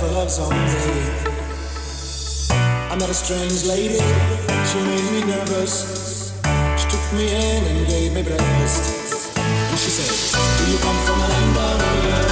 for love someday. I met a strange lady, she made me nervous. She took me in and gave me breakfast. And she said, Do you come from a land of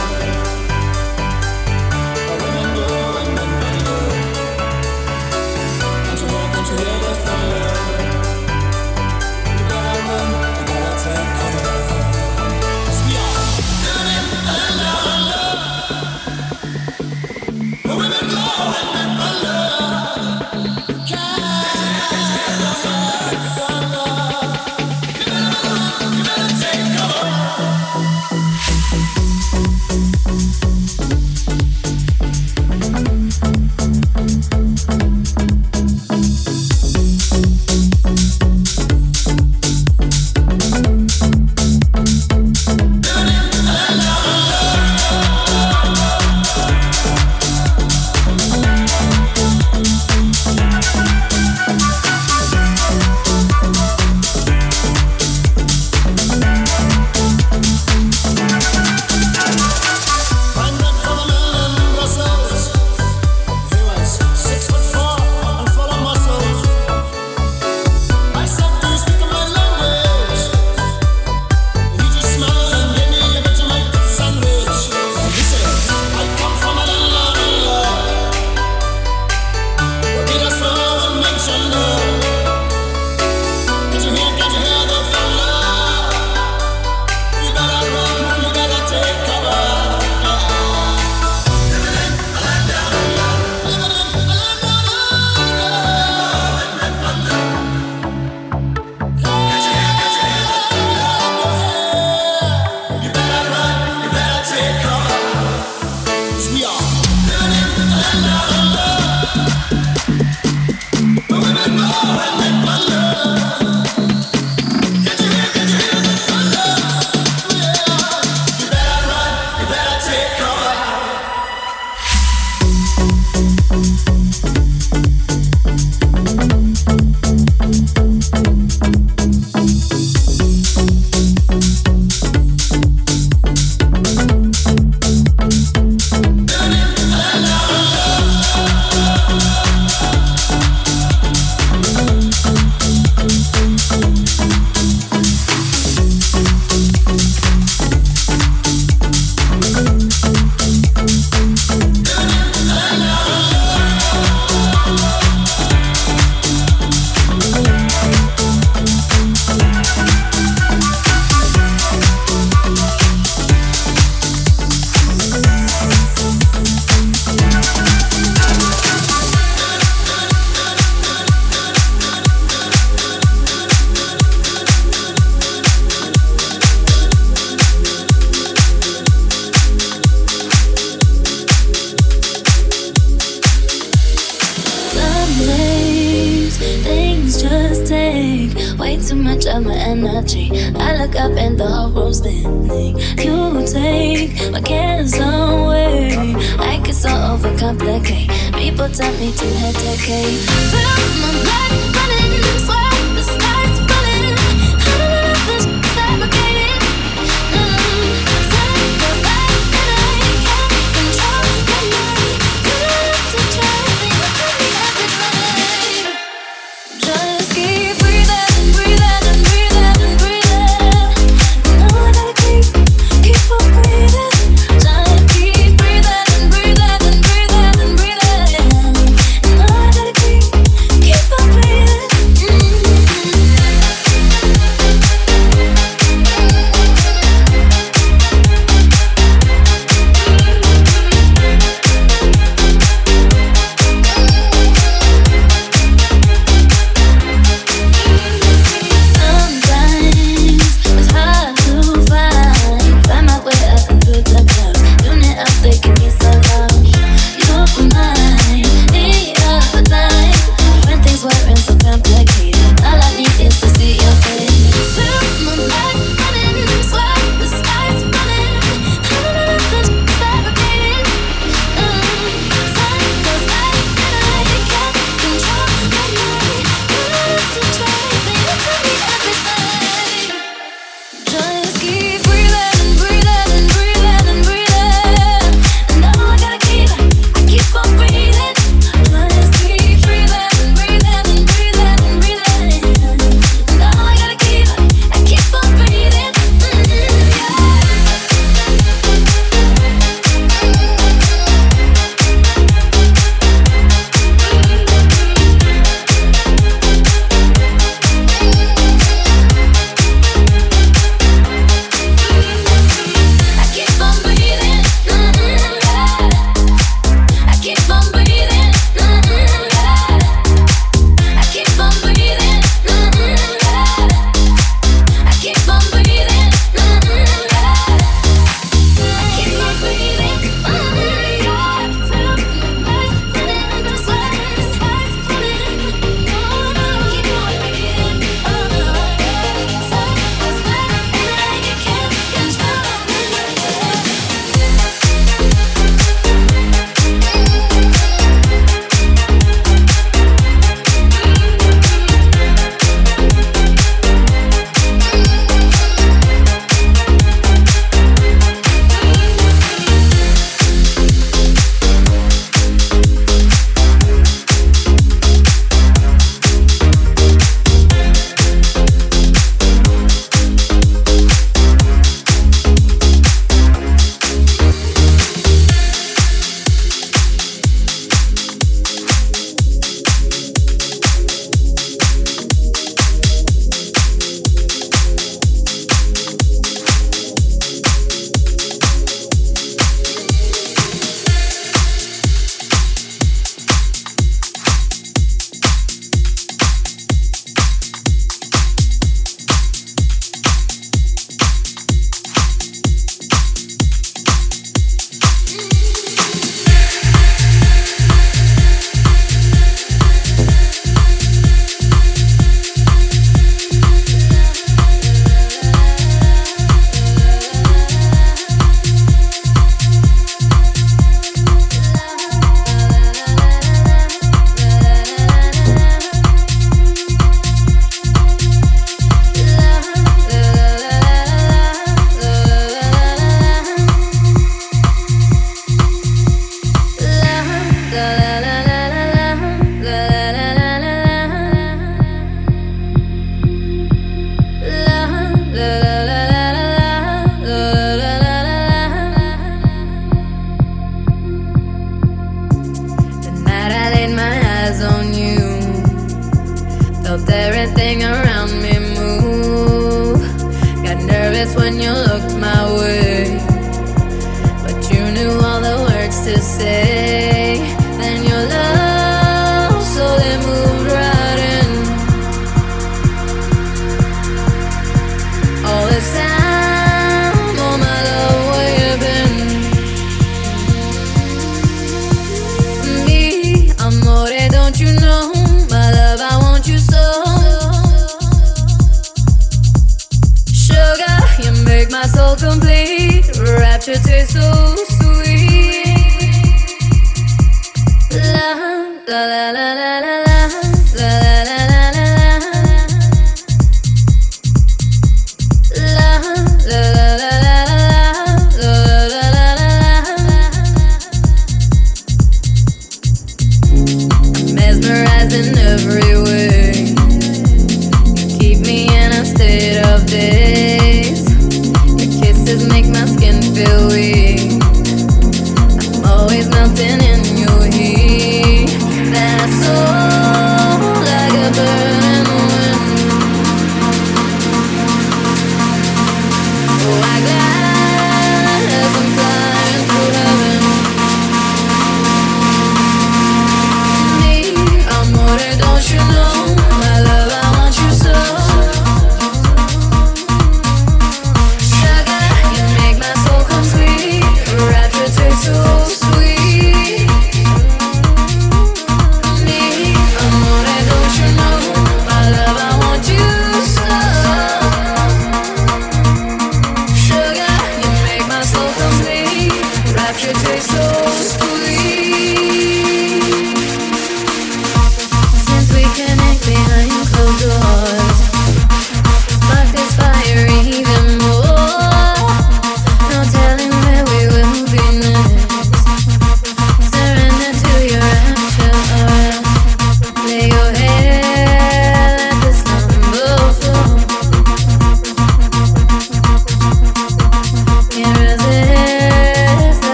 Way too much of my energy. I look up and the whole room's bending. You take my cares away. I get so overcomplicate. People tell me to hesitate. Feel my blood running this.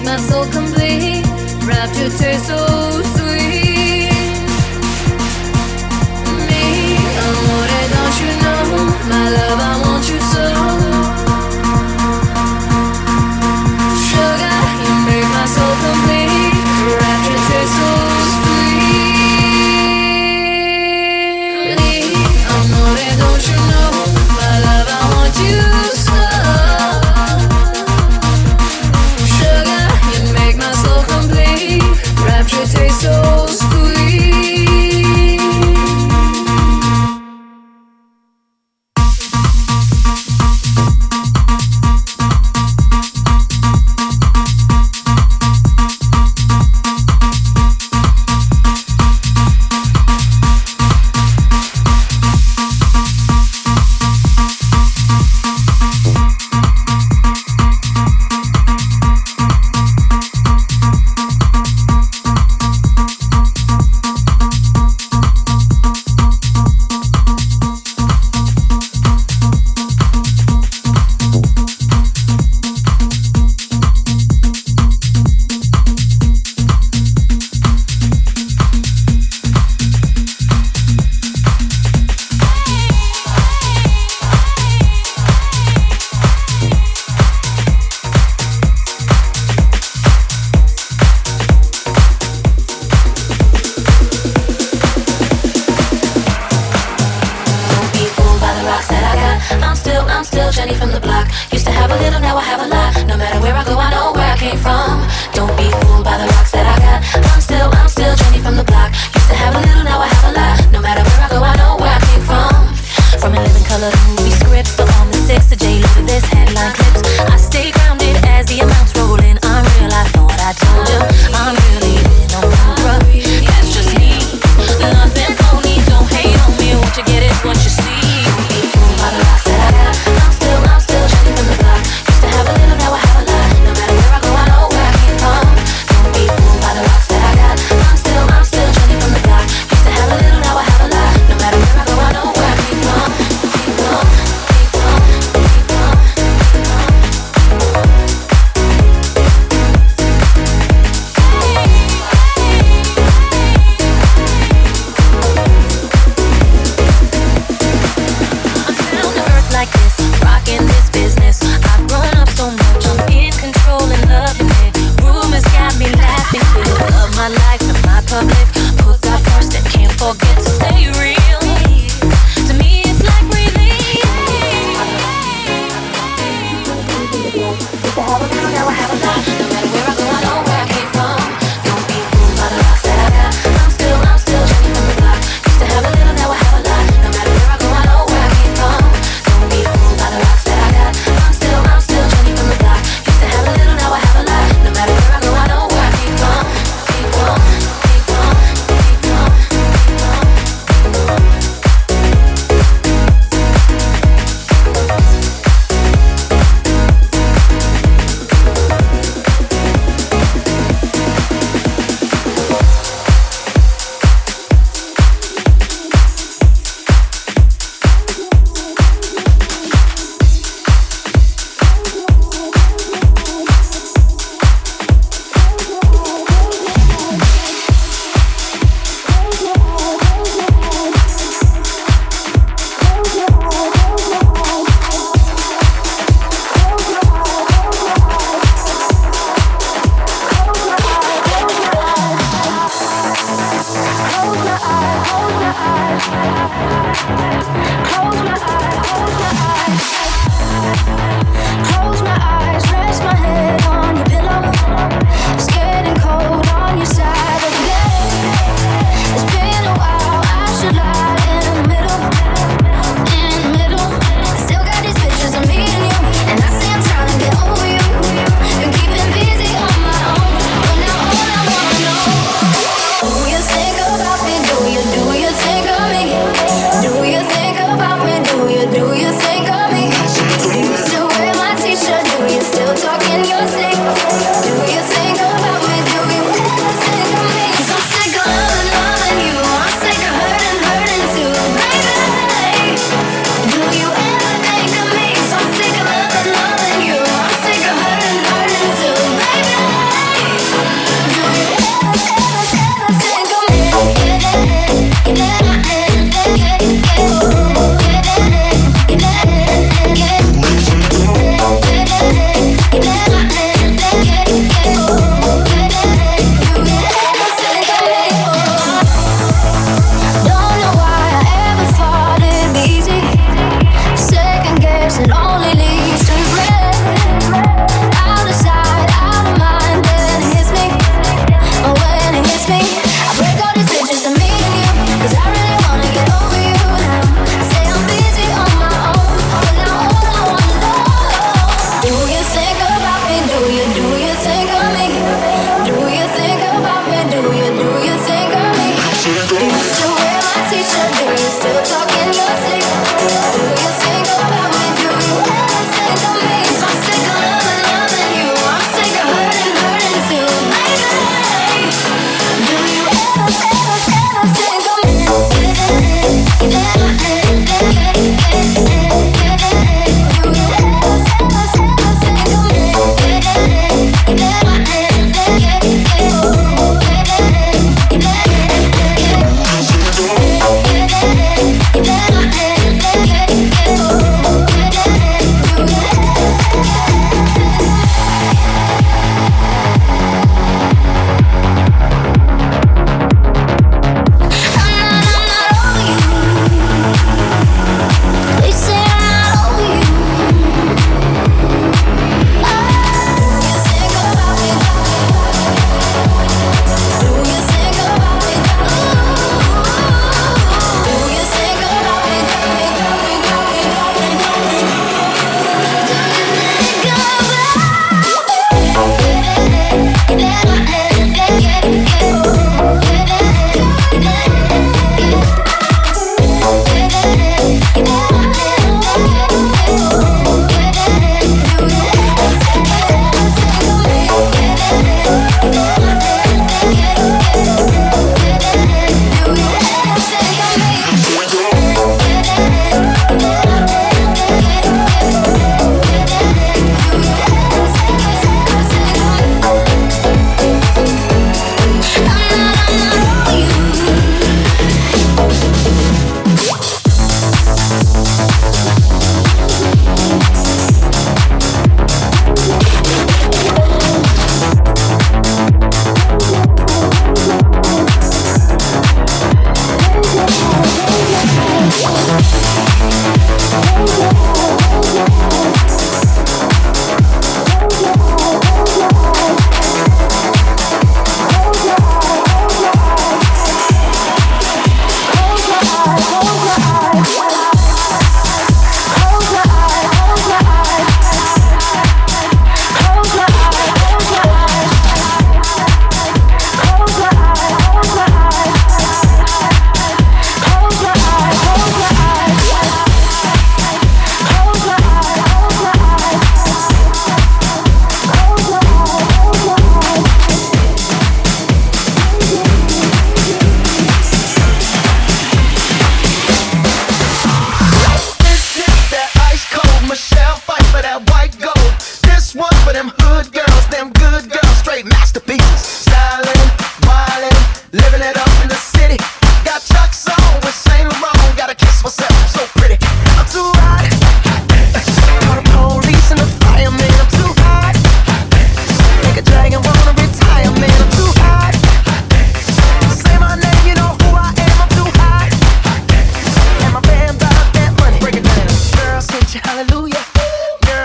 made my soul complete. Rapture taste so sweet. Me, amore, don't you know my love? I'm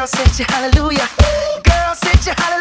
Girl, sit your hallelujah. Girl, sit your hallelujah.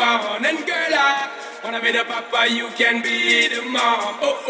want. And girl, I wanna be the papa, you can be the mom. Oh, oh.